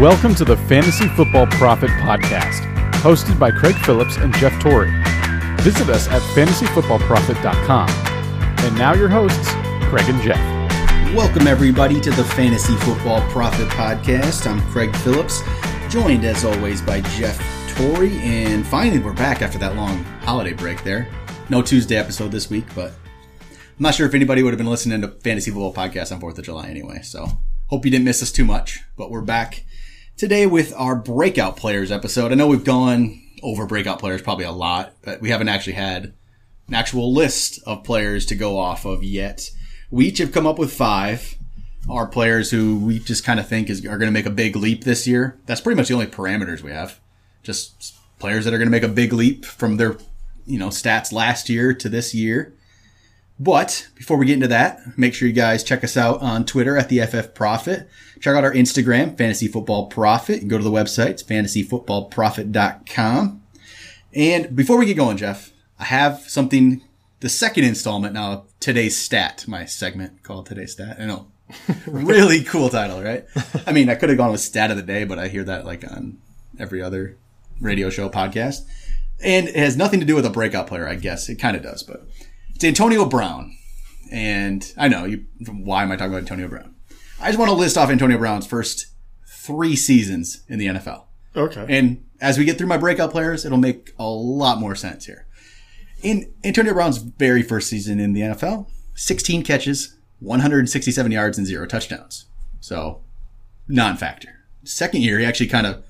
Welcome to the Fantasy Football Profit Podcast, hosted by Craig Phillips and Jeff Torrey. Visit us at fantasyfootballprofit.com. And now your hosts, Craig and Jeff. Welcome, everybody, to the Fantasy Football Profit Podcast. I'm Craig Phillips, joined as always by Jeff Torrey. And finally, we're back after that long holiday break there. No Tuesday episode this week, but I'm not sure if anybody would have been listening to Fantasy Football Podcast on 4th of July anyway. So hope you didn't miss us too much, but we're back today with our breakout players episode. I know we've gone over breakout players probably a lot, but we haven't actually had an actual list of players to go off of yet. We each have come up with five. Our players who we just kind of think is are going to make a big leap this year. That's pretty much the only parameters we have. Just players that are going to make a big leap from their, you know, stats last year to this year. But before we get into that, make sure you guys check us out on Twitter at the FF Profit. Check out our Instagram, Fantasy Football Profit. And go to the website, it's fantasyfootballprofit.com. And before we get going, Jeff, I have something, the second installment now of Today's Stat, my segment called Today's Stat. I know. really cool title, right? I mean, I could have gone with Stat of the Day, but I hear that like on every other radio show podcast. And it has nothing to do with a breakout player, I guess. It kind of does, but it's Antonio Brown. And I know you, why am I talking about Antonio Brown? I just want to list off Antonio Brown's first three seasons in the NFL. Okay. And as we get through my breakout players, it'll make a lot more sense here. In Antonio Brown's very first season in the NFL, 16 catches, 167 yards, and zero touchdowns. So, non factor. Second year, he actually kind of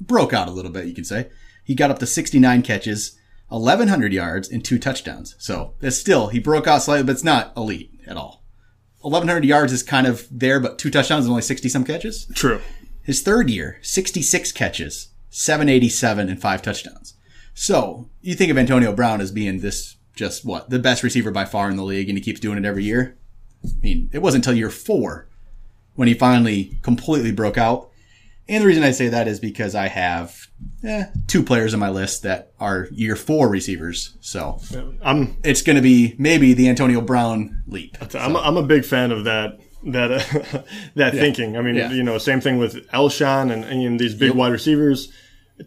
broke out a little bit, you can say. He got up to 69 catches, 1,100 yards, and two touchdowns. So, still, he broke out slightly, but it's not elite at all. 1,100 yards is kind of there, but two touchdowns and only 60 some catches. True. His third year, 66 catches, 787 and five touchdowns. So you think of Antonio Brown as being this just what the best receiver by far in the league, and he keeps doing it every year. I mean, it wasn't until year four when he finally completely broke out. And the reason I say that is because I have eh, two players on my list that are year four receivers. So I'm it's going to be maybe the Antonio Brown leap. I'm, a, I'm a big fan of that that uh, that thinking. I mean, Yeah. you know, same thing with Alshon and, and these big wide receivers.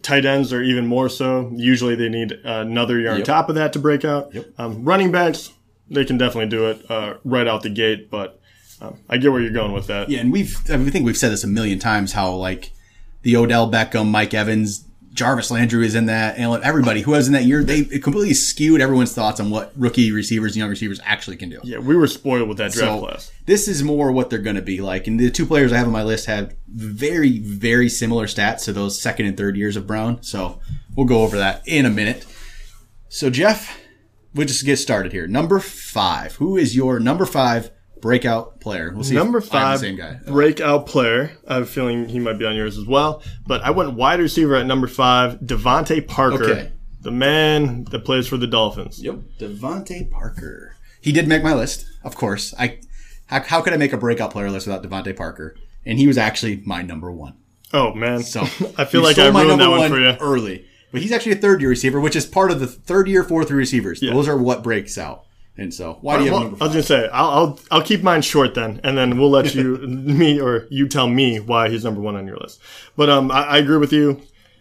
Tight ends are even more so. Usually they need another year on top of that to break out. Yep. Um, running backs, they can definitely do it uh, right out the gate, but um, I get where you're going with that. Yeah, and we've I mean, I think we've said this a million times how like the Odell Beckham, Mike Evans, Jarvis Landry is in that, and everybody who was in that year, they it completely skewed everyone's thoughts on what rookie receivers and young receivers actually can do. Yeah, we were spoiled with that draft So class. this is more what they're going to be like. And the two players I have on my list have very, very similar stats to those second and third years of Brown. So we'll go over that in a minute. So Jeff, we'll just get started here. Number five. Who is your number five breakout player? We'll see. Number if I'm the five, same guy. breakout player. I have a feeling he might be on yours as well. But I went wide receiver at number five, DeVante Parker, Okay. the man that plays for the Dolphins. Yep. DeVante Parker. He did make my list, of course. I how, how could I make a breakout player list without DeVante Parker? And he was actually my number one. Oh man, So I feel like stole I my ruined that number one for you. early. But he's actually a third year receiver, which is part of the third year, fourth year receivers. Those are what breaks out. And so why do you have Well, number I was five? gonna say I'll, I'll I'll keep mine short then, and then we'll let you me or you tell me why he's number one on your list. But um, I, I agree with you.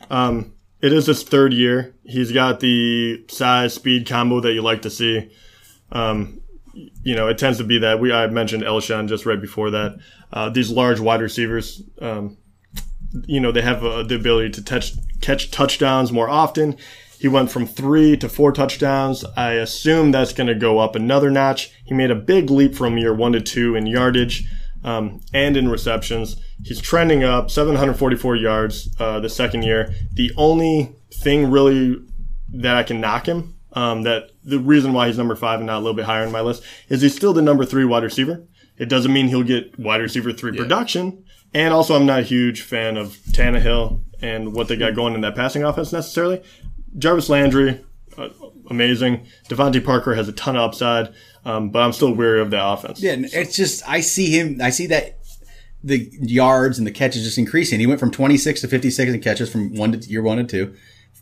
Um, it is his third year. He's got the size speed combo that you like to see. Um, you know, it tends to be that we I mentioned Alshon just right before that. Uh, these large wide receivers, um, you know, they have uh, the ability to touch, catch touchdowns more often. He went from three to four touchdowns. I assume that's going to go up another notch. He made a big leap from year one to two in yardage um, and in receptions. He's trending up 744 yards uh, the second year. The only thing really that I can knock him, um, that the reason why he's number five and not a little bit higher on my list, is he's still the number three wide receiver. It doesn't mean he'll get wide receiver three production. And also, I'm not a huge fan of Tannehill and what they got going in that passing offense necessarily. Jarvis Landry, uh, amazing. DeVante Parker has a ton of upside, um, but I'm still weary of that offense. Yeah, and it's just I see him. I see that the yards and the catches just increasing. He went from 26 to 56 in catches from one to year one to two,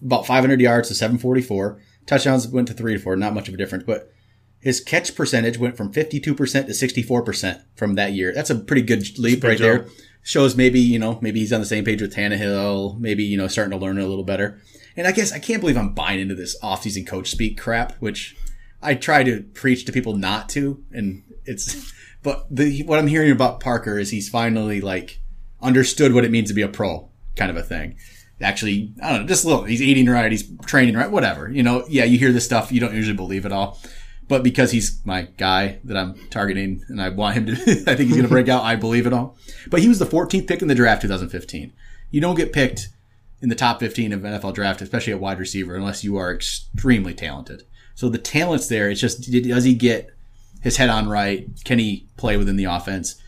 about 500 yards to 744. Touchdowns went to three to four, not much of a difference, but his catch percentage went from 52% to 64% from that year. That's a pretty good leap right there. shows maybe you know maybe he's on the same page with Tannehill. Maybe you know starting to learn a little better. And I guess I can't believe I'm buying into this offseason coach speak crap, which I try to preach to people not to. And it's, but the what I'm hearing about Parker is he's finally like understood what it means to be a pro, kind of a thing. Actually, I don't know, just a little. He's eating right, he's training right, whatever. You know, yeah, you hear this stuff, you don't usually believe it all. But because he's my guy that I'm targeting and I want him to, I think he's going to break out. I believe it all. But he was the 14th pick in the draft 2015. You don't get picked in the top 15 of NFL draft, especially at wide receiver, unless you are extremely talented. So the talent's there. It's just, does he get his head on right? Can he play within the offense?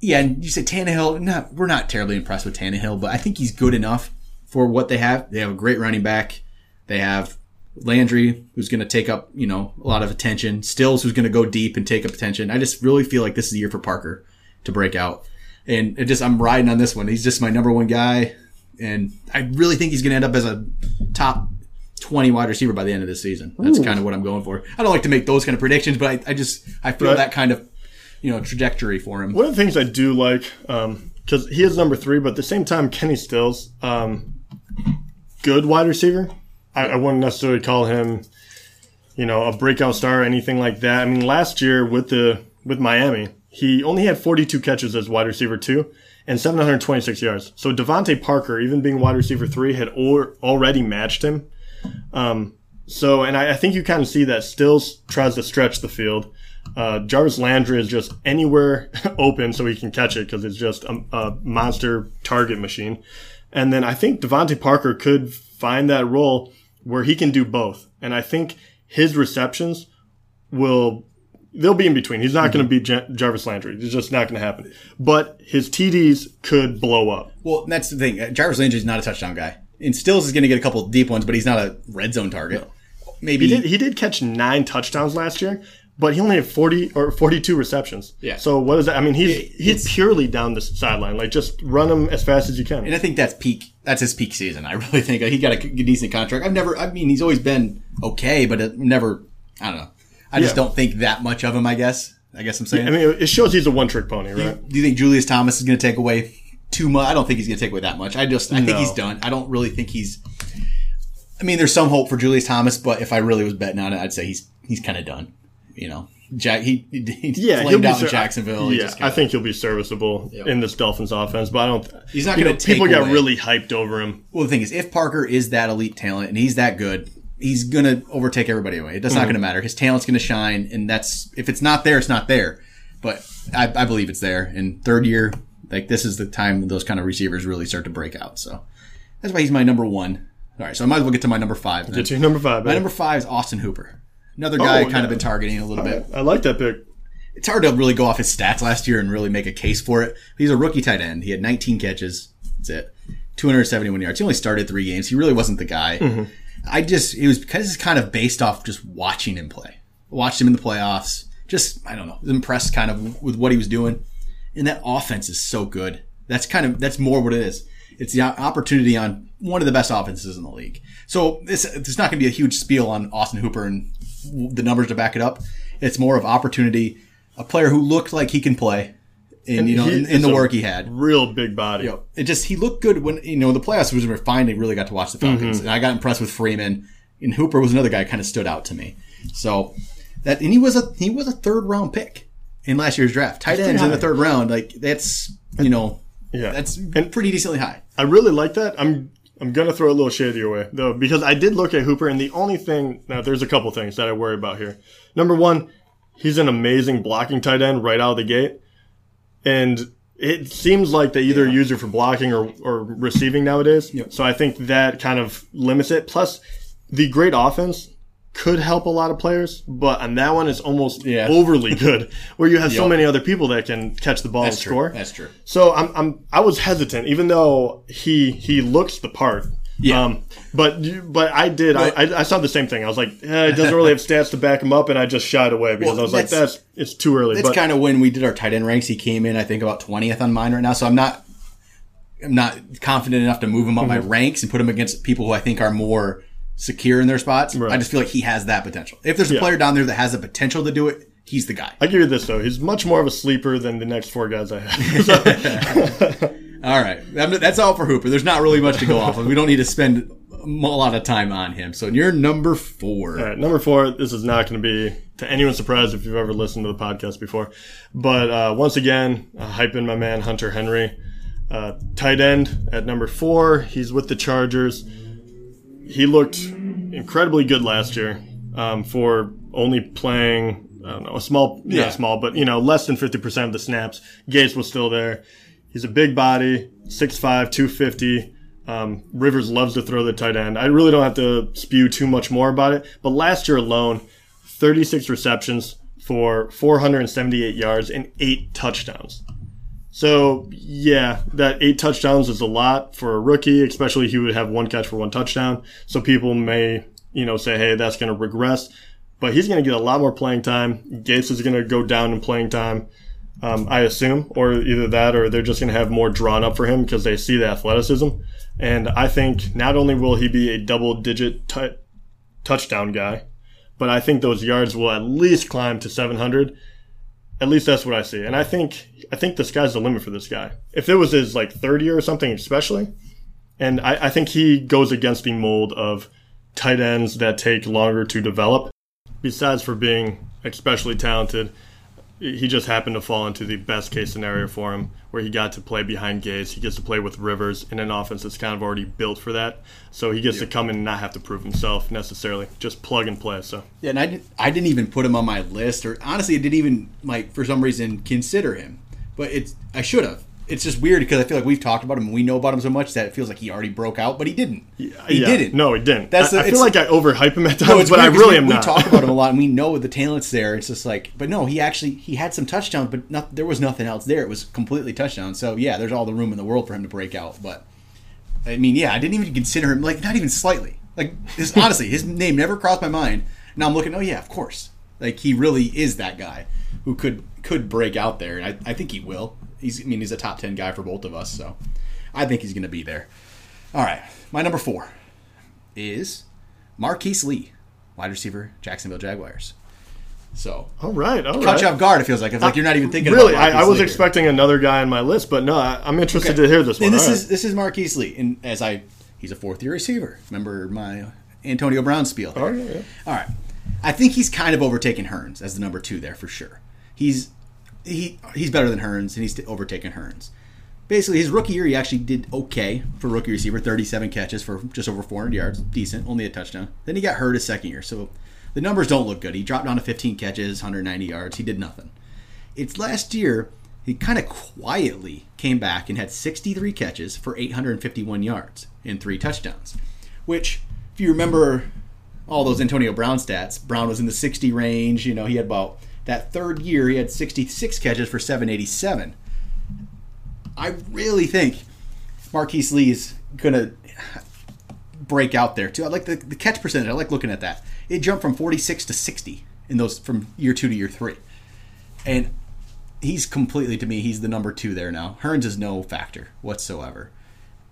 Yeah, and you said Tannehill. Not, we're not terribly impressed with Tannehill, but I think he's good enough for what they have. They have a great running back. They have Landry, who's going to take up, you know, a lot of attention. Stills, who's going to go deep and take up attention. I just really feel like this is the year for Parker to break out. And just, I'm riding on this one. He's just my number one guy. And I really think he's going to end up as a top 20 wide receiver by the end of this season. That's kind of what I'm going for. I don't like to make those kind of predictions, but I, I just, I feel Right. that kind of, you know, trajectory for him. One of the things I do like, because he is number three, but at the same time, Kenny Stills, um, good wide receiver. I, I wouldn't necessarily call him, you know, a breakout star or anything like that. I mean, last year with the with Miami, he only had 42 catches as wide receiver two and 726 yards. So DeVante Parker, even being wide receiver three, had or, already matched him. Um, so, and I, I think you kind of see that Stills tries to stretch the field. Uh, Jarvis Landry is just anywhere open so he can catch it because it's just a, a monster target machine. And then I think DeVante Parker could find that role where he can do both. And I think his receptions will, they'll be in between. He's not going to beat Jar- Jarvis Landry. It's just not going to happen. But his TDs could blow up. Well, that's the thing. Uh, Jarvis Landry's not a touchdown guy. And Stills is going to get a couple deep ones, but he's not a red zone target. Maybe He did, he did catch nine touchdowns last year, but he only had 40 or 42 receptions. Yeah. So what is that? I mean, he's, It- he's purely down the sideline. Like just run him as fast as you can. And I think that's peak. That's his peak season. I really think he got a decent contract. I've never. I mean, he's always been okay, but it never. I don't know. I just Yeah. don't think that much of him. I guess. I guess I'm saying. I mean, it shows he's a one trick pony, right? do you think Julius Thomas is going to take away too much? I don't think he's going to take away that much. I just. I think he's done. I don't really think he's. I mean, there's some hope for Julius Thomas, but if I really was betting on it, I'd say he's he's kind of done. You know, Jack. He, he Yeah, he'll be out in Jacksonville. Yeah, I kinda- think he'll be serviceable in this Dolphins offense, but I don't. He's not gonna People take got really hyped over him. Well, the thing is, if Parker is that elite talent and he's that good, he's gonna overtake everybody away. It's Mm-hmm. not gonna matter. His talent's gonna shine, and that's if it's not there, it's not there. But I, I believe it's there. And third year, like this is the time those kind of receivers really start to break out. So that's why he's my number one. All right, so I might as well get to my number five. then. Get to number five. My number five is Austin Hooper. Another guy I Oh, kind of been targeting a little bit. I like that pick. It's hard to really go off his stats last year and really make a case for it. He's a rookie tight end. He had 19 catches. That's it. 271 yards. He only started three games. He really wasn't the guy. Mm-hmm. I just, it was because it's kind of based off just watching him play. Watched him in the playoffs. Just, I don't know, impressed kind of with what he was doing. And that offense is so good. That's kind of, that's more what it is. It's the opportunity on one of the best offenses in the league. So this, it's not going to be a huge spiel on Austin Hooper and the numbers to back it up. It's more of opportunity. A player who looked like he can play, and, you know, in, in the work he had. Real big body. You know, it just he looked good when you know the playoffs was we finally really got to watch the Falcons, mm-hmm. and I got impressed with Freeman. And Hooper was another guy kind of stood out to me. So that and he was a he was a third round pick in last year's draft. Tight ends in the third round, like that's you know Yeah. that's And- pretty decently high. I really like that. I'm I'm gonna throw a little shade your way though because I did look at Hooper and the only thing now there's a couple things that I worry about here. Number one, he's an amazing blocking tight end right out of the gate, and it seems like they either use it for blocking or or receiving nowadays. So I think that kind of limits it. Plus, the great offense could help a lot of players, but on that one it's almost Yeah. overly good, where you have so many other people that can catch the ball and score. That's true. So I'm, I'm I was hesitant, even though he he looks the part. Yeah. Um, but but I did I, I I saw the same thing. I was like, eh, it doesn't really have stats to back him up, and I just shied away because Well, I was like, that's- it's too early. That's But kind of when we did our tight end ranks. He came in, I think, about twentieth on mine right now. So I'm not, I'm not confident enough to move him up my Mm-hmm. ranks and put him against people who I think are more secure in their spots. I just feel like he has that potential. If there's a Yeah. player down there that has the potential to do it, he's the guy. I give you this though. He's much more of a sleeper than the next four guys I have. All right, that's all for Hooper. There's not really much to go off of. We don't need to spend a lot of time on him. So you're number four. all right, number four. This is not going to be to anyone's surprise if you've ever listened to the podcast before, but uh, once again, uh, hyping my man Hunter Henry, uh, tight end at number four. He's with the Chargers. He looked incredibly good last year um, for only playing. I don't know, a small, Yeah. not small, but you know, less than 50% of the snaps. Gates was still there. He's a big body, 6'5", 250. Um, Rivers loves to throw the tight end. I really don't have to spew too much more about it. But last year alone, 36 receptions for 478 yards and eight touchdowns. So yeah, that eight touchdowns is a lot for a rookie, especially he would have one catch for one touchdown. So people may, you know, say, hey, that's going to regress. But he's going to get a lot more playing time. Gates is going to go down in playing time, um, I assume, or either that or they're just going to have more drawn up for him because they see the athleticism. And I think not only will he be a double digit t- touchdown guy, but I think those yards will at least climb to 700. At least that's what I see. And I think I think the sky's the limit for this guy. If it was his like third year or something, especially, and I, I think he goes against the mold of tight ends that take longer to develop. Besides for being especially talented, he just happened to fall into the best case scenario for him, where he got to play behind Gates. He gets to play with Rivers in an offense that's kind of already built for that. So he gets to come in and not have to prove himself necessarily, just plug and play. So Yeah, and I didn't, I didn't even put him on my list, or honestly, I didn't even like for some reason consider him. But it's I should have. It's just weird because I feel like we've talked about him and we know about him so much that it feels like he already broke out, but he didn't. he Yeah. didn't. No, he didn't. That's I, the- I feel like I overhype him at times, No, it's but I really we, am we not. talk about him a lot, and we know the talent's there. It's just like, but no, he actually he had some touchdowns, but not, there was nothing else there. It was completely touchdown. So yeah, there's all the room in the world for him to break out. But I mean, yeah, I didn't even consider him like not even slightly. Like his, honestly, his name never crossed my mind. Now I'm looking. Oh yeah, of course. Like he really is that guy who could could break out there, and I, I think he will. He's I mean he's a top ten guy for both of us, so I think he's going to be there. All right, my number four is Marquise Lee, wide receiver, Jacksonville Jaguars. So all right, all caught right. you off guard. It feels like it's like you're not even thinking. Really, about I, I was Lee expecting another guy on my list, but no, I, I'm interested Okay. to hear this one. And this All is right. this is Marquise Lee, and as I he's a fourth year receiver. Remember my Antonio Brown spiel. Oh, there. Oh, yeah, yeah. All right, I think he's kind of overtaken Hurns as the number two there for sure. He's he he's better than Hurns, and he's overtaken Hurns. Basically, his rookie year, he actually did okay for rookie receiver, 37 catches for just over 400 yards, decent, only a touchdown. Then he got hurt his second year, so the numbers don't look good. He dropped down to 15 catches, 190 yards. He did nothing. It's last year he kind of quietly came back and had 63 catches for 851 yards and three touchdowns. Which, if you remember all those Antonio Brown stats, Brown was in the 60 range. You know, he had about that third year he had 66 catches for 787. I really think Marquise Lee is gonna break out there too. I like the, the catch percentage. I like looking at that. It jumped from 46 to 60 in those from year two to year three, and he's completely to me. He's the number two there now. Hurns is no factor whatsoever.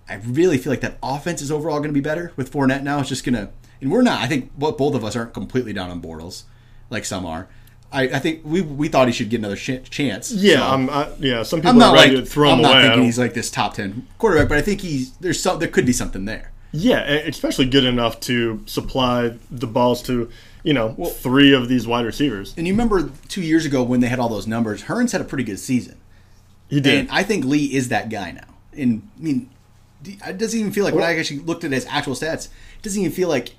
I really feel like that offense is overall going to be better with Fournette now. It's just going to, and we're not. I think both of us aren't completely down on Bortles like some are. I, I think we we thought he should get another ch- chance. yeah, so- I'm, I, yeah. Some people I'm not like throw I'm him not away. Thinking he's like this top ten quarterback, but I think he's there's some there could be something there. Yeah, especially good enough to supply the balls to, you know, three of these wide receivers. And you remember two years ago when they had all those numbers, Hurns had a pretty good season, He did. and I think Lee is that guy now. And I mean, it doesn't even feel like when I actually looked at his actual stats, it doesn't even feel like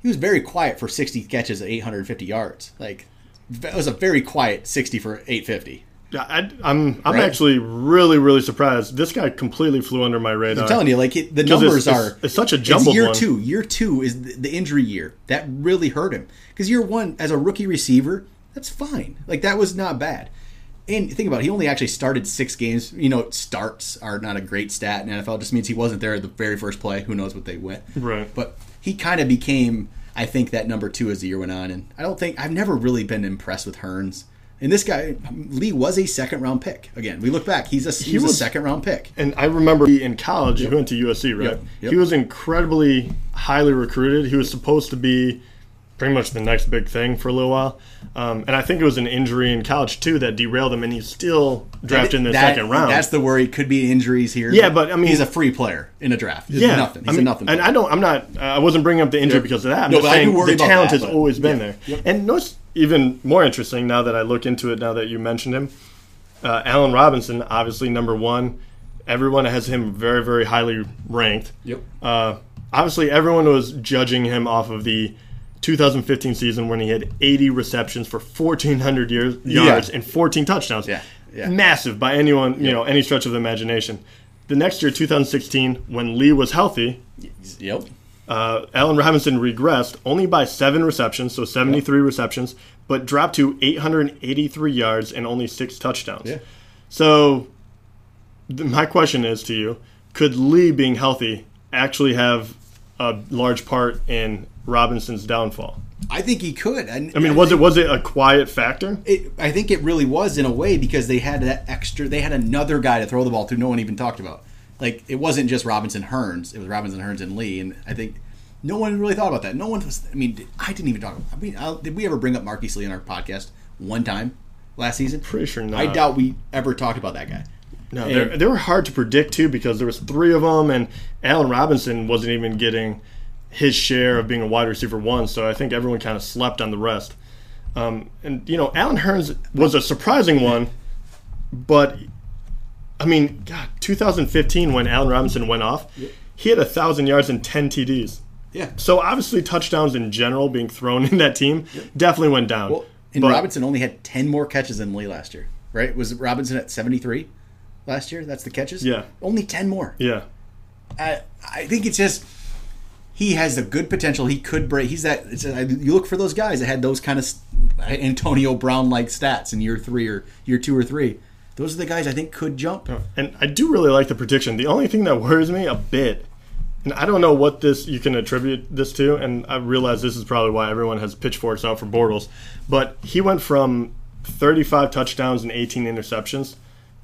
he was very quiet for 60 catches at 850 yards. Like it was a very quiet 60 for 850. Yeah, I, I'm I'm Right? actually really really surprised. This guy completely flew under my radar. I'm telling you, like it, the numbers it's- are. it's- it's such a jumbled year one. two. Year two is the, the injury year that really hurt him because year one as a rookie receiver, that's fine. Like that was not bad. And think about it, he only actually started six games. You know, starts are not a great stat in NFL. It just means he wasn't there the very first play. Who knows what they went. Right. But he kind of became, I think, that number two as the year went on. And I don't think I've never really been impressed with Hurns. And this guy Lee was a second round pick. Again, we look back. He's a he, was, was- a second round pick. And I remember in college, he went to USC, right? Yep, yep. He was incredibly highly recruited. He was supposed to be pretty much the next big thing for a little while. Um, and I think it was an injury in college too that derailed him, and he's still drafted in the That- second round. That's the worry. Could be injuries here. Yeah, but, I mean- he's a free player in a draft. He's yeah, nothing. He's I mean, a nothing. And I don't. I'm not. Uh, I wasn't bringing up the injury because of that. I'm No, but I do worry the talent that, has but- always been yeah. there. Yep. And no, it's even more interesting now that I look into it. Now that you mentioned him, uh, Allen Robinson, obviously number one. Everyone has him very, very highly ranked. Yep. Uh, obviously, everyone was judging him off of the 2015 season when he had 80 receptions for 1,400 years, yards and 14 touchdowns. Yeah, yeah. Massive by anyone, you know, any stretch of the imagination. The next year, 2016, when Lee was healthy, Yep. uh, Allen Robinson regressed only by seven receptions, so 73 receptions, but dropped to 883 yards and only six touchdowns. Yeah. So, th- my question is to you: Could Lee being healthy actually have a large part in Robinson's downfall? I think he could. I, I mean, was it was it a quiet factor? It, I think it really was in a way because they had that extra. They had another guy to throw the ball to. No one even talked about. Like it wasn't just Robinson Hurns. It was Robinson Hurns and Lee. And I think no one really thought about that. No one was. I mean, I didn't even talk. About, I mean, i did we ever bring up Marquise Lee in our podcast one time last season? Pretty sure not. I doubt we ever talked about that guy. No, And- they were hard to predict too because there was three of them, and Allen Robinson wasn't even getting his share of being a wide receiver one. So I think everyone kind of slept on the rest. Um, and you know, Allen Hurns was a surprising one, but I mean, God, 2015 when Allen Robinson went off, he had a thousand yards and 10 TDs. Yeah. So obviously, touchdowns in general being thrown in that team definitely went down. Well, and But- Robinson only had ten more catches than Lee last year. Right? Was Robinson at seventy three last year? That's the catches. Yeah. Only ten more. yeah, I I think it's just he has the good potential. He could break. He's that. A, you look for those guys that had those kind of Antonio Brown like stats in year three or year two or three. Those are the guys I think could jump. Oh, and I do really like the prediction. The only thing that worries me a bit, and I don't know what this you can attribute this to, and I realize this is probably why everyone has pitchforks out for Bortles, but he went from 35 touchdowns and 18 interceptions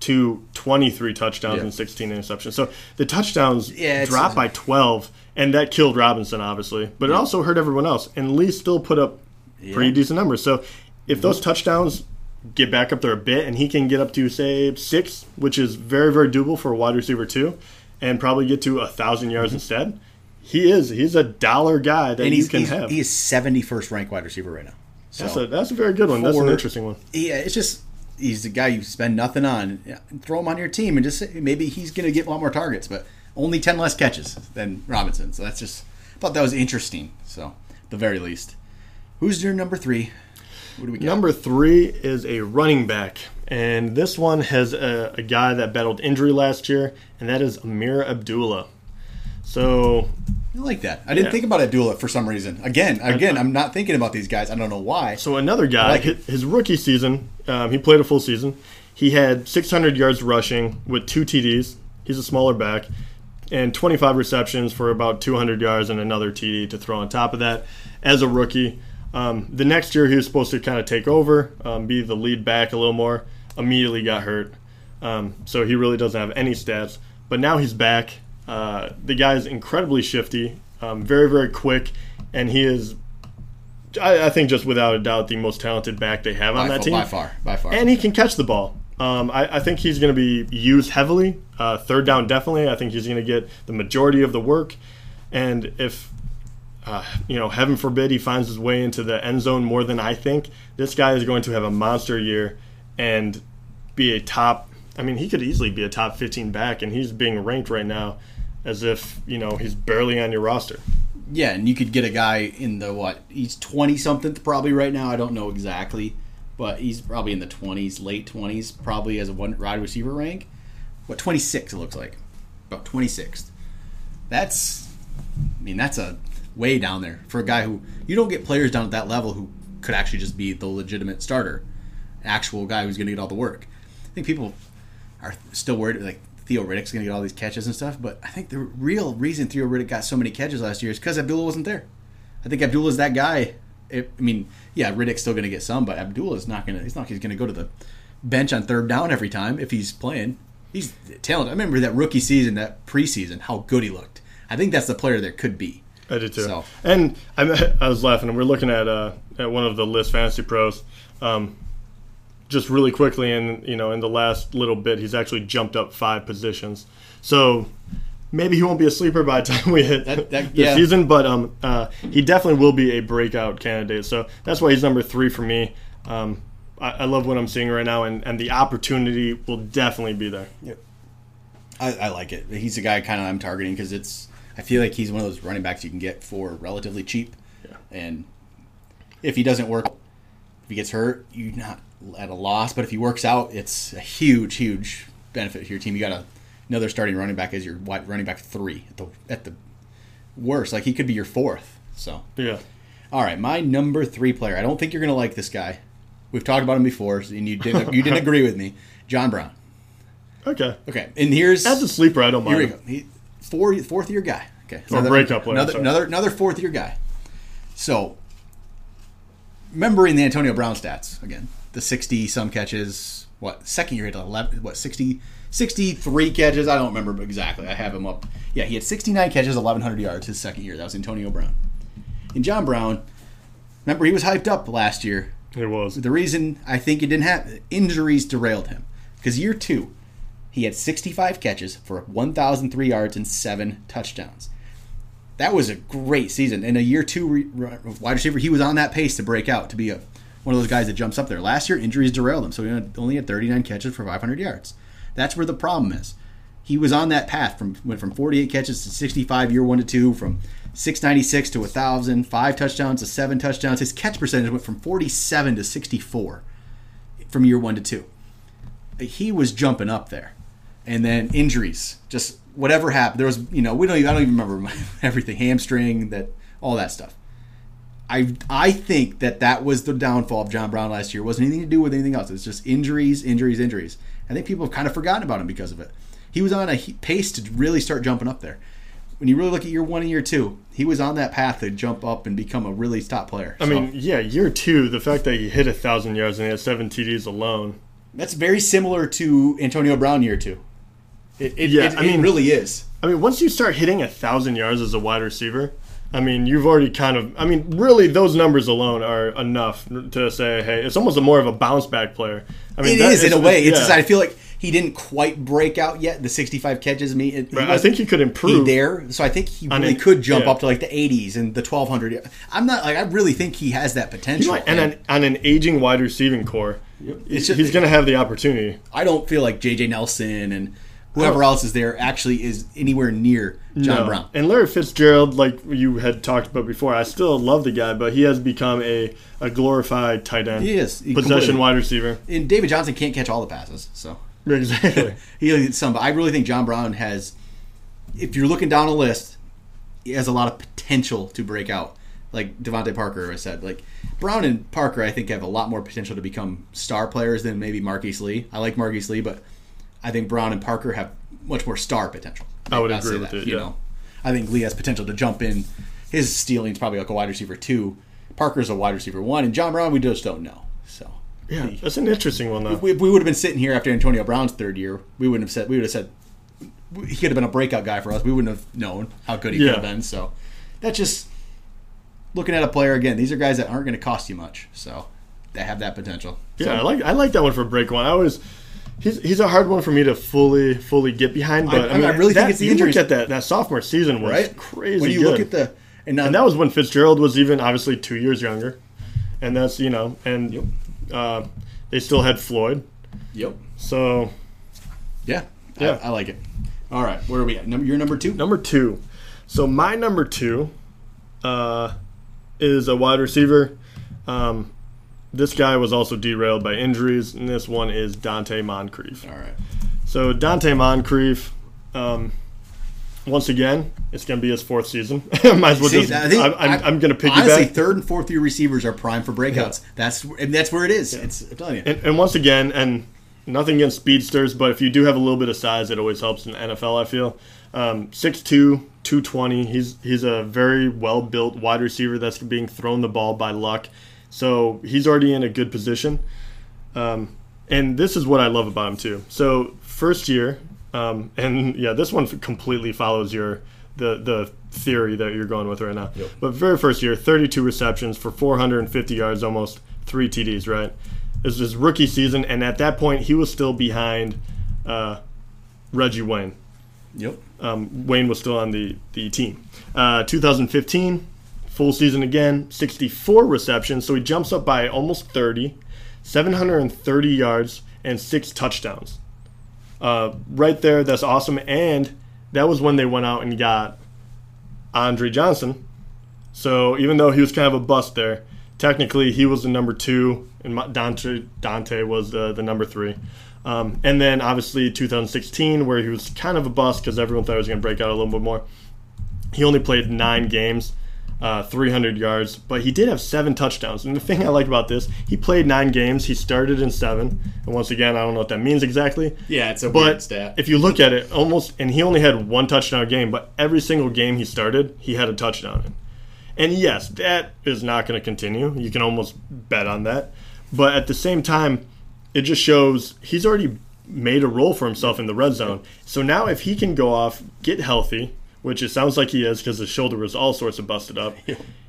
to 23 touchdowns Yeah. and 16 interceptions. So the touchdowns Yeah, dropped by 12, and that killed Robinson obviously, but it also hurt everyone else. And Lee still put up pretty decent numbers. So if those touchdowns get back up there a bit, and he can get up to say six, which is very very doable for a wide receiver too, and probably get to a thousand yards instead. He is he's a dollar guy that Mm-hmm. And you he's, can he's have. he is seventy first ranked wide receiver right now. So that's a that's a very good one. That's an interesting one. yeah, it's just he's the guy you spend nothing on. Throw him on your team and just maybe he's going to get a lot more targets, but only ten less catches than Robinson. So that's just I thought that was interesting. So the very least, who's your number three? What do we? Number three is a running back, and this one has a, a guy that battled injury last year, and that is Ameer Abdullah. So I like that. I didn't Yeah. think about Abdullah for some reason. Again, again, I'm not thinking about these guys. I don't know why. So another guy, like his, his rookie season, um, he played a full season. He had 600 yards rushing with two TDs. He's a smaller back, and 25 receptions for about 200 yards and another TD to throw on top of that as a rookie. Um, the next year, he was supposed to kind of take over, um, be the lead back a little more. Immediately got hurt, um, so he really doesn't have any stats. But now he's back. Uh, the guy is incredibly shifty, um, very very quick, and he is I, I think just without a doubt the most talented back they have on by, that team. by far, by far. And he can catch the ball. Um, I, I think he's going to be used heavily. Uh, third down, definitely. I think he's going to get the majority of the work. And if, uh, you know, heaven forbid he finds his way into the end zone more than I think, this guy is going to have a monster year and be a top. I mean, he could easily be a top 15 back, and he's being ranked right now as if, you know, he's barely on your roster. yeah, and you could get a guy in the what? He's twenty something probably right now. I don't know exactly, but he's probably in the twenties, late twenties, probably as a one wide receiver rank. What twenty six? It looks like about twenty sixth. That's, I mean, that's a way down there for a guy who you don't get players down at that level who could actually just be the legitimate starter, actual guy who's going to get all the work. I think people are still worried like Theo Riddick's going to get all these catches and stuff, but I think the real reason Theo Riddick got so many catches last year is because Abdullah wasn't there. I think Abdullah's that guy. It, I mean, yeah, Riddick's still going to get some, but Abdullah's not going to. He's not. He's going to go to the bench on third down every time if he's playing. He's talented. I remember that rookie season, that preseason, how good he looked. I think that's the player there could be. I did too. So- And I, I was laughing. And we're looking at uh, at one of the list fantasy pros, um, just really quickly, and you know, in the last little bit, he's actually jumped up five positions. So maybe he won't be a sleeper by the time we hit That- that- the yeah. season, but um, uh, he definitely will be a breakout candidate. So that's why he's number three for me. Um, I, I love what I'm seeing right now, and, and the opportunity will definitely be there. I, I like it. He's the guy kind of I'm targeting because it's. I feel like he's one of those running backs you can get for relatively cheap, Yeah. and if he doesn't work, if he gets hurt, you're not at a loss. But if he works out, it's a huge, huge benefit to your team. You got a, another starting running back as your wide running back three at the at the worst. Like he could be your fourth. So Yeah. all right, my number three player. I don't think you're gonna like this guy. We've talked about him before, and you didn't you didn't agree with me, John Brown. Okay. Okay, and here's As a sleeper, I don't mind. here we go. He, four, fourth year guy. Okay, Or breakup player, Another, another another fourth year guy. So, remembering the Antonio Brown stats again, the sixty some catches. What second year he had eleven? What 60, 63 catches? I don't remember exactly. I have him up. Yeah, he had sixty nine catches, eleven hundred yards his second year. That was Antonio Brown. And John Brown, remember he was hyped up last year It was. the reason I think it didn't happen, injuries derailed him. Because year two, he had 65 catches for 1,003 yards and seven touchdowns. That was a great season. In a year two re- wide receiver, he was on that pace to break out to be a one of those guys that jumps up there. Last year, injuries derailed him, so he only had 39 catches for 500 yards. That's where the problem is. He was on that path from went from 48 catches to 65 year one to two, from 696 to 1,000, five touchdowns to seven touchdowns. His catch percentage went from 47 to 64 from year one to two. He was jumping up there, and then injuries, just whatever happened. There was, you know, we don't. Even, I don't even remember everything, hamstring, that all that stuff. I I think that that was the downfall of John Brown last year. It wasn't anything to do with anything else. It's just injuries, injuries, injuries. I think people have kind of forgotten about him because of it. He was on a pace to really start jumping up there. When you really look at year one and year two, he was on that path to jump up and become a really top player. I mean, yeah, year two, the fact that he hit a thousand yards and he had seven TDs alone. that's very similar to Antonio Brown year two. It, it, Yeah, it, I mean- it really is. I mean, once you start hitting a thousand yards as a wide receiver, I mean, you've already kind of. I mean, really, those numbers alone are enough to say, hey, it's almost a more of a bounce back player. I mean, It that is in a way. It's yeah. just I feel like he didn't quite break out yet. The 65 catches me. It, Right, I think he could he improve. there. So I think he really an- could jump yeah. up to like the 80s and the 1200. I'm not like I really think he has that potential. And an, on an aging wide receiving core, It's he's going to have the opportunity. I don't feel like JJ Nelson and whoever No. else is there actually is anywhere near John No. Brown. And Larry Fitzgerald, like you had talked about before, I still love the guy, but he has become a, a glorified tight end. He is. He Possession wide receiver. And David Johnson can't catch all the passes, so Exactly. he some. But I really think John Brown has. If you're looking down a list, he has a lot of potential to break out. Like DeVante Parker, I said, like Brown and Parker, I think have a lot more potential to become star players than maybe Marquise Lee. I like Marquise Lee, but I think Brown and Parker have much more star potential. I would I'd agree with that, it, You yeah. know, I think Lee has potential to jump in. His stealing is probably like a wide receiver two. Parker's a wide receiver one, and John Brown we just don't know. So yeah, that's an interesting one, though. if we, if we would have been sitting here after Antonio Brown's third year, we wouldn't have said we would have said he could have been a breakout guy for us. We wouldn't have known how good he Yeah. could have been. So that's just looking at a player again. These are guys that aren't going to cost you much, so they have that potential. Yeah, So, I like I like that one for break one. I always he's he's a hard one for me to fully fully get behind. But I- I, mean, I really think it's the you look at that that sophomore season was right crazy. when you good. look at the and, now, and that was when Fitzgerald was even obviously two years younger, and that's you know and Yep. uh, they still had Floyd. yep So yeah Yeah. I, I like it. All right, where are we at? Number you're number two. number two, so my number two, uh, is a wide receiver. Um, this guy was also derailed by injuries, and this one is Donte Moncrief. All right. So Donte Moncrief, um, once again, it's going to be his fourth season. Might as well See, just. I think I'm, I'm, I'm going to piggyback. Honestly, third and fourth year receivers are prime for breakouts. That's and that's where it is. It's I'm telling you. and, and once again, and nothing against speedsters, but if you do have a little bit of size, it always helps in the NFL. I feel um, 6'2", 220. He's he's a very well built wide receiver that's being thrown the ball by Luck. So he's already in a good position. Um, and this is what I love about him too. So first year, um, and yeah, this one completely follows your the the theory that you're going with right now. But very first year, 32 receptions for 450 yards, almost three TDs. Right, was his rookie season, and at that point, he was still behind uh, Reggie Wayne. Yep. Um, Wayne was still on the the team. Uh, 2015, full season again, 64 receptions, so he jumps up by almost 30, 730 yards, and six touchdowns. Uh, right there, that's awesome. And that was when they went out and got Andre Johnson. So even though he was kind of a bust there, technically he was the number two, and Donte Donte was the the number three. Um, and then obviously 2016, where he was kind of a bust because everyone thought he was going to break out a little bit more. He only played nine games, uh, 300 yards, but he did have seven touchdowns. And the thing I like about this, he played nine games. He started in seven. And once again, I don't know what that means exactly. Yeah, it's a But weird stat. if you look at it, almost, and he only had one touchdown a game, but every single game he started, he had a touchdown in. And yes, that is not going to continue. You can almost bet on that. But at the same time, it just shows he's already made a role for himself in the red zone. So now if he can go off, get healthy, which it sounds like he is because his shoulder was all sorts of busted up.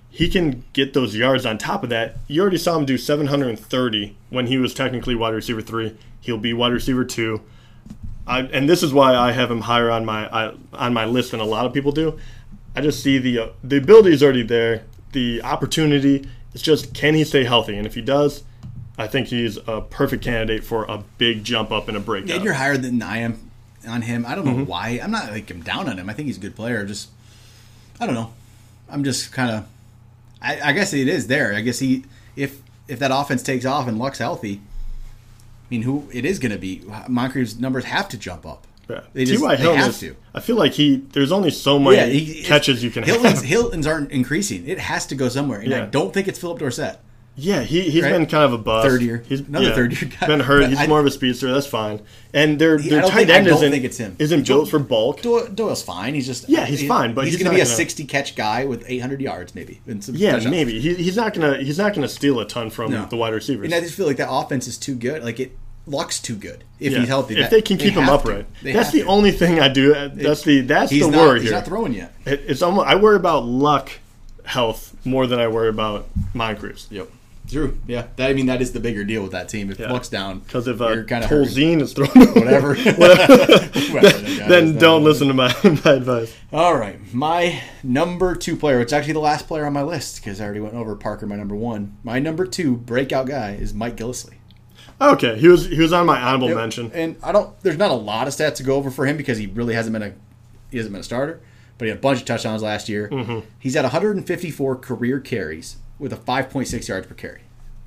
He can get those yards on top of that. You already saw him do 730 when he was technically wide receiver three. He'll be wide receiver two. I, and this is why I have him higher on my I, on my list than a lot of people do. I just see the uh, the ability is already there. The opportunity it's just can he stay healthy? And if he does, I think he's a perfect candidate for a big jump up and a breakout. And you're higher than I am on him. I don't know Mm-hmm. why. I'm not like I'm down on him. I think he's a good player. Just I don't know. I'm just kind of. I, I guess it is there. I guess he if if that offense takes off and Luck's healthy. I mean, who it is going to be? Moncrief's numbers have to jump up. Yeah. They just T.Y. they Hilton have is- to. I feel like he there's only so many he- catches you can Hilton's, have. Hilton's aren't increasing. It has to go somewhere, and I don't think it's Phillip Dorsett. Yeah, he he's Right? been kind of a bust. Third year. he's Another third year guy. Been hurt. But He's I- more of a speedster. That's fine. And their their tight end don't isn't think it's him. isn't built for bulk. Doyle, Doyle's fine. He's just Yeah, he's he- fine, but he's, he's going to be a gonna- 60 catch guy with 800 yards, maybe. Yeah, touchdowns. maybe he, he's not gonna he's not gonna steal a ton from No. the wide receivers. And I just feel like that offense is too good. Like it looks too good if Yeah. he's healthy. If That- they can keep him upright, that's the to. only thing I do. That's the that's He's the not, worry He's here. not throwing yet. It, it's almost I worry about Luck, health more than I worry about Moncrief's. Yep. True. Yeah. That, I mean, that is the bigger deal with that team. If Yeah. Luck's down, Because if uh, you're kind of hurt. Tolzien is throwing whatever. Whoever that guy then don't listen to my, my advice. All right, my number two player. It's actually the last player on my list because I already went over Parker, my number one. My number two breakout guy is Mike Gillislee. Okay, he was he was on my honorable mention. And I don't. There's not a lot of stats to go over for him because he really hasn't been a he hasn't been a starter. But he had a bunch of touchdowns last year. Mm-hmm. He's at 154 career carries with a 5.6 yards per carry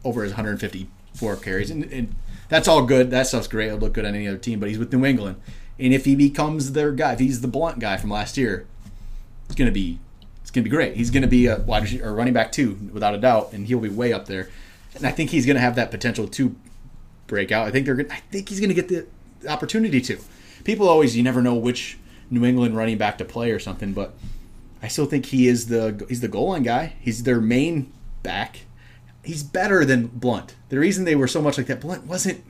over his 154 carries, and, and that's all good. That stuff's great. It'll look good on any other team. But he's with New England, and if he becomes their guy, if he's the Blount guy from last year, it's gonna be it's gonna be great. He's gonna be a wide receiver, or running back two without a doubt, and he'll be way up there. And I think he's gonna have that potential to break out. I think they're gonna, I think he's gonna get the opportunity to. People always you never know which New England running back to play or something, but I still think he is the he's the goal line guy. He's their main back. He's better than Blount. The reason they were so much like that, Blount wasn't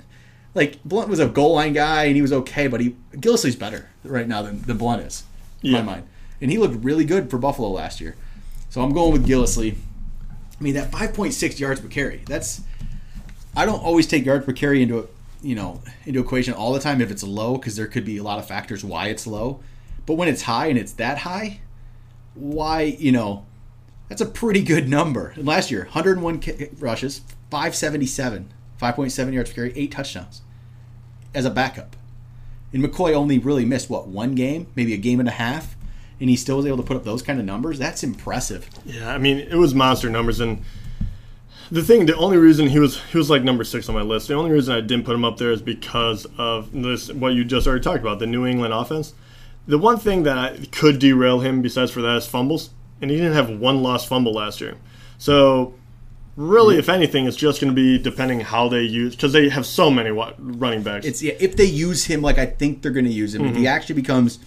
like Blount was a goal line guy and he was okay, but he Gillislee's better right now than, than Blount is, in Yeah. my mind. And he looked really good for Buffalo last year. So I'm going with Gillislee. I mean that 5.6 yards per carry. That's I don't always take yards per carry into a, you know into equation all the time if it's low because there could be a lot of factors why it's low. But when it's high and it's that high, why you know that's a pretty good number. And last year, 101 ca- rushes, 577, 5.7 yards per carry, eight touchdowns as a backup. And McCoy only really missed what one game, maybe a game and a half, and he still was able to put up those kind of numbers. That's impressive. Yeah, I mean it was monster numbers, and the thing, the only reason he was he was like number six on my list. The only reason I didn't put him up there is because of this what you just already talked about, the New England offense. The one thing that I, could derail him, besides for that, is fumbles, and he didn't have one lost fumble last year. So really, if anything, it's just going to be depending how they use because they have so many wa- running backs. It's yeah, if they use him like I think they're going to use him, if he mm-hmm. actually becomes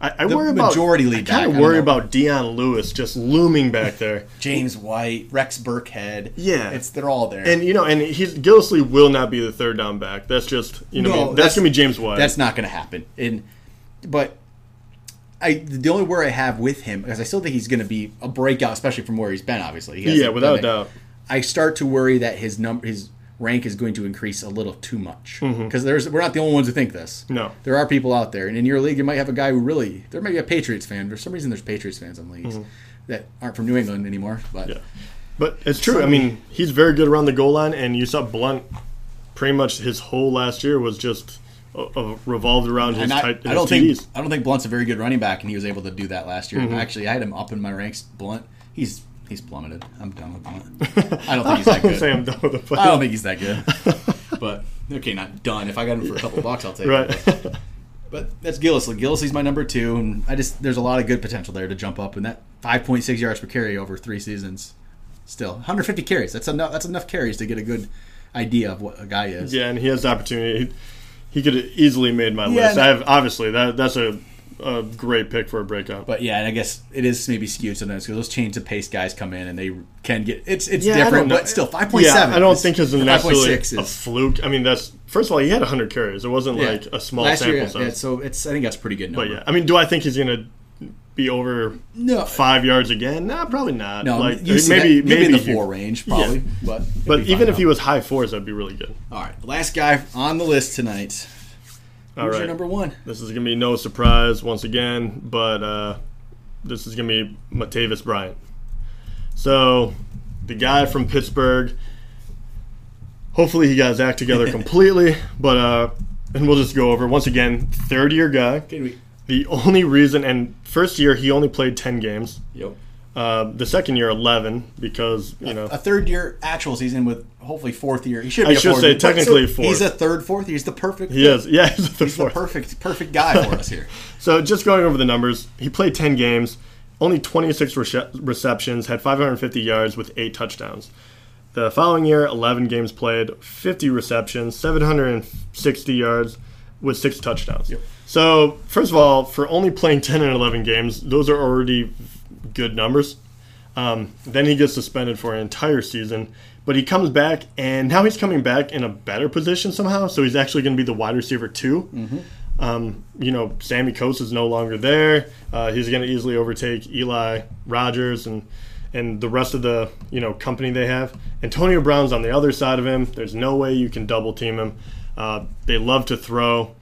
I, I the worry about majority lead I kind of worry about Dion Lewis just looming back there. James White, Rex Burkhead, Yeah. it's they're all there. And you know, and he's Gillislee will not be the third down back. That's just you know, No, that's, that's- gonna be James White. That's not going to happen. And but I the only worry I have with him because I still think he's going to be a breakout, especially from where he's been. Obviously, He Yeah, without a doubt. I start to worry that his number, his rank is going to increase a little too much because there's we're not the only ones who think this. Mm-hmm. No. there are people out there, and in your league, you might have a guy who really there might be a Patriots fan. For some reason, there's Patriots fans in leagues that aren't from New England anymore. But Mm-hmm. Yeah. But it's true. I mean, he's very good around the goal line, and you saw Blount. Pretty much his whole last year was just uh, revolved around his and I, tight. I don't think I don't think Blount's a very good running back, and he was able to do that last year. Mm-hmm. Actually, I had him up in my ranks. Blount, he's he's plummeted. I'm done with Blount. I don't think he's that good. say I'm done with the play. I don't think he's that good. but okay, not done. If I got him for a couple bucks, I'll take Right. it. But that's Gillis. Gillislee's my number two, and I just there's a lot of good potential there to jump up. And that 5.6 yards per carry over three seasons, still 150 carries. That's enough. That's enough carries to get a good idea of what a guy is. yeah, and he has the opportunity. He, he could have easily made my Yeah, list. no- I have obviously that that's a, a great pick for a breakout. But yeah, and I guess it is maybe skewed sometimes because those change of pace guys come in and they can get it's it's Yeah, different, but still 5.7. Yeah, I don't is- think it's or necessarily 5.6 a fluke. I mean, that's first of all, he had 100 carries. It wasn't yeah. like a small Last sample year, yeah, size. yeah, so it's I think that's a pretty good number. but yeah, I mean, do I think he's gonna be over no, five yards again? Nah, probably not. no, like maybe that, maybe, in the he- four range probably, but But even if he was high fours, that'd be really good. all right, last guy on the list tonight. Who's right, your number one? this is gonna be no surprise once again, but uh, this is gonna be Martavis Bryant. So, the guy from Pittsburgh. Hopefully, he got his act together completely, but uh, and we'll just go over once again. Third year guy. Can we? The only reason, and first year he only played ten games. Yep. Uh, the second year, eleven, because you know A third year actual season with hopefully fourth year. He should. Be I a should fourth say year, technically so fourth. He's a third, fourth. He's the perfect. he is. Yeah, he's the He's the perfect, perfect guy for us here. So just going over the numbers, he played 10 games, only 26 rece- receptions, had 550 yards with 8 touchdowns. The following year, 11 games played, 50 receptions, 760 yards with 6 touchdowns. Yep. So, first of all, for only playing 10 and 11 games, those are already good numbers. Um, then he gets suspended for an entire season, but he comes back, and now he's coming back in a better position somehow. So he's actually going to be the wide receiver 2 um, you know, Sammy Coates is no longer there. Uh, he's going to easily overtake Eli Rogers and and the rest of the you know company they have. Antonio Brown's on the other side of him. There's no way you can double team him. Uh, they love to throw.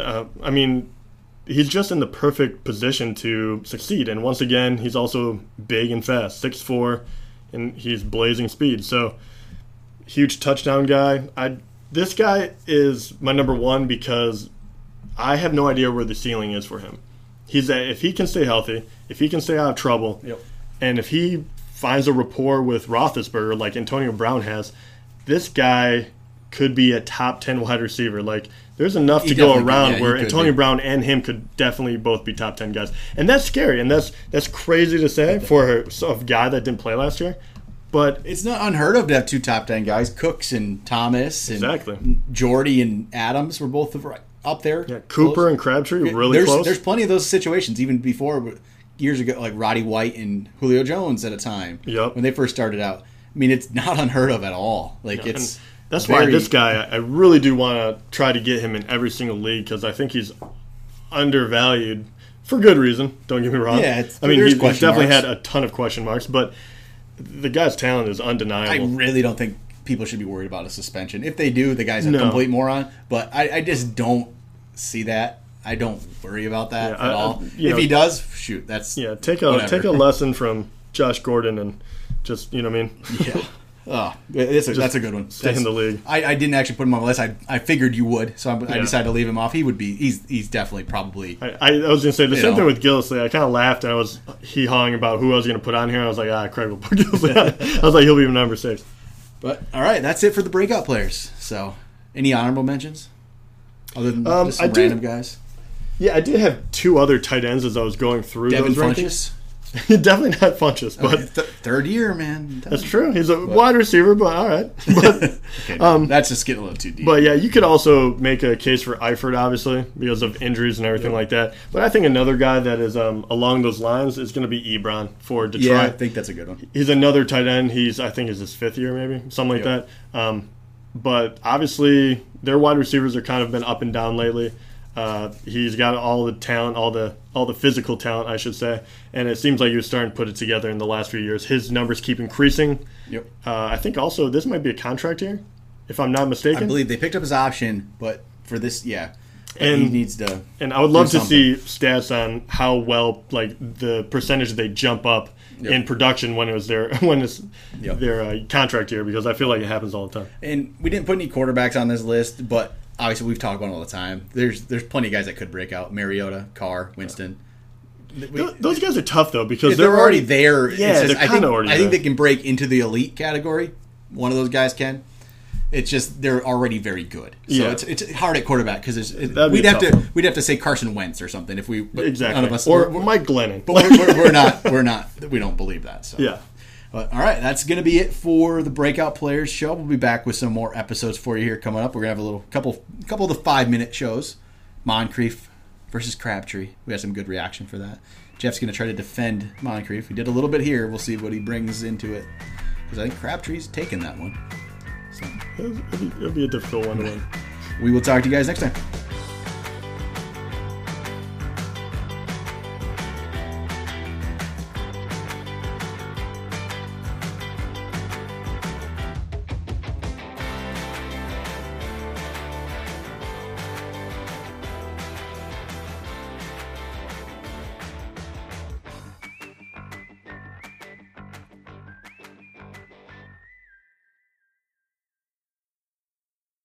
Uh, I mean, he's just in the perfect position to succeed. And once again, he's also big and fast, 6'4", and he's blazing speed. So huge touchdown guy. I this guy is my number one because I have no idea where the ceiling is for him. He's a, if he can stay healthy, if he can stay out of trouble, Yep. and if he finds a rapport with Roethlisberger like Antonio Brown has, this guy could be a top ten wide receiver. Like there's enough He to go definitely could, around yeah, where could Antonio be. Brown and him could definitely both be top ten guys, and that's scary and that's that's crazy to say for a, a guy that didn't play last year. But It's not unheard of to have two top ten guys, Cooks and Thomas, and Exactly. Jordy and Adams were both up there. yeah, Cooper Close. and Crabtree really there's, close. There's plenty of those situations, even before years ago, like Roddy White and Julio Jones at a time. Yep. When they first started out, I mean, it's not unheard of at all. Like And it's that's why this guy, I I really do want to try to get him in every single league because I think he's undervalued for good reason. Don't get me wrong. Yeah, it's- I mean, he's, definitely marks. had a ton of question marks, but the guy's talent is undeniable. I really don't think people should be worried about a suspension. If they do, the guy's a No. complete moron. But I, I just don't see that. I don't worry about that Yeah, at I- I- all. you if know- he does, shoot, that's yeah, take a Whatever. take a lesson from Josh Gordon and just you know what I mean. yeah. Oh, it's a, that's a good one. stay in the league. I, I didn't actually put him on the list. I, I figured you would, so I, I decided to leave him off. He would be. He's he's definitely probably. I, I, I was gonna say the same know. thing with Gillislee. I kind of laughed and I was he hawing about who I was gonna put on here. I was like, ah, Craig will put Gillislee. I was like, he'll be number six. But all right, that's it for the breakout players. So, any honorable mentions other than Um, just I some did- random guys? Yeah, I did have two other tight ends as I was going through Devin those rankings. Definitely not Funchess, but Th- third year, man. That's true. He's a wide receiver, but all right. But, Okay, Um, that's just getting a little too deep. but yeah, you could also make a case for Eifert, obviously, because of injuries and everything like that. But I think another guy that is um, along those lines is going to be Ebron for Detroit. yeah, I think that's a good one. He's another tight end. He's I think is his fifth year, maybe something like Yep. that. Um, but obviously, their wide receivers are kind of been up and down lately. Uh, he's got all the talent, all the all the physical talent, I should say, and it seems like he was starting to put it together in the last few years. His numbers keep increasing. Yep. Uh, I think also this might be a contract year, if I'm not mistaken. I believe they picked up his option, but for this, yeah, And- he needs to. And I would love to see stats on how well, like the percentage they jump up Yep. in production when it was their when it's Yep. their uh, contract year, because I feel like it happens all the time. And we didn't put any quarterbacks on this list, but obviously we've talked about it all the time. There's there's plenty of guys that could break out: Mariota, Carr, Winston. We- Th- Those guys are tough though because if they're, already there. Yeah, just- they're I think, kinda already I think there. they can break into the elite category. One of those guys can. It's just they're already very good. So Yeah. it's it's hard at quarterback because it, That'd be we'd have to one. we'd have to say Carson Wentz or something if we exactly none of us or we're- Mike Glennon. but we're, we're, we're not we're not we don't believe that. So yeah, But all right, that's going to be it for the Breakout Players show. We'll be back with some more episodes for you here coming up. We're going to have a little couple couple of the five minute shows. Moncrief versus Crabtree. We had some good reaction for that. Jeff's going to try to defend Moncrief. We did a little bit here. We'll see what he brings into it because I think Crabtree's taking that one. So it'll, it'll be, it'll be a difficult one to win. we will talk to you guys next time.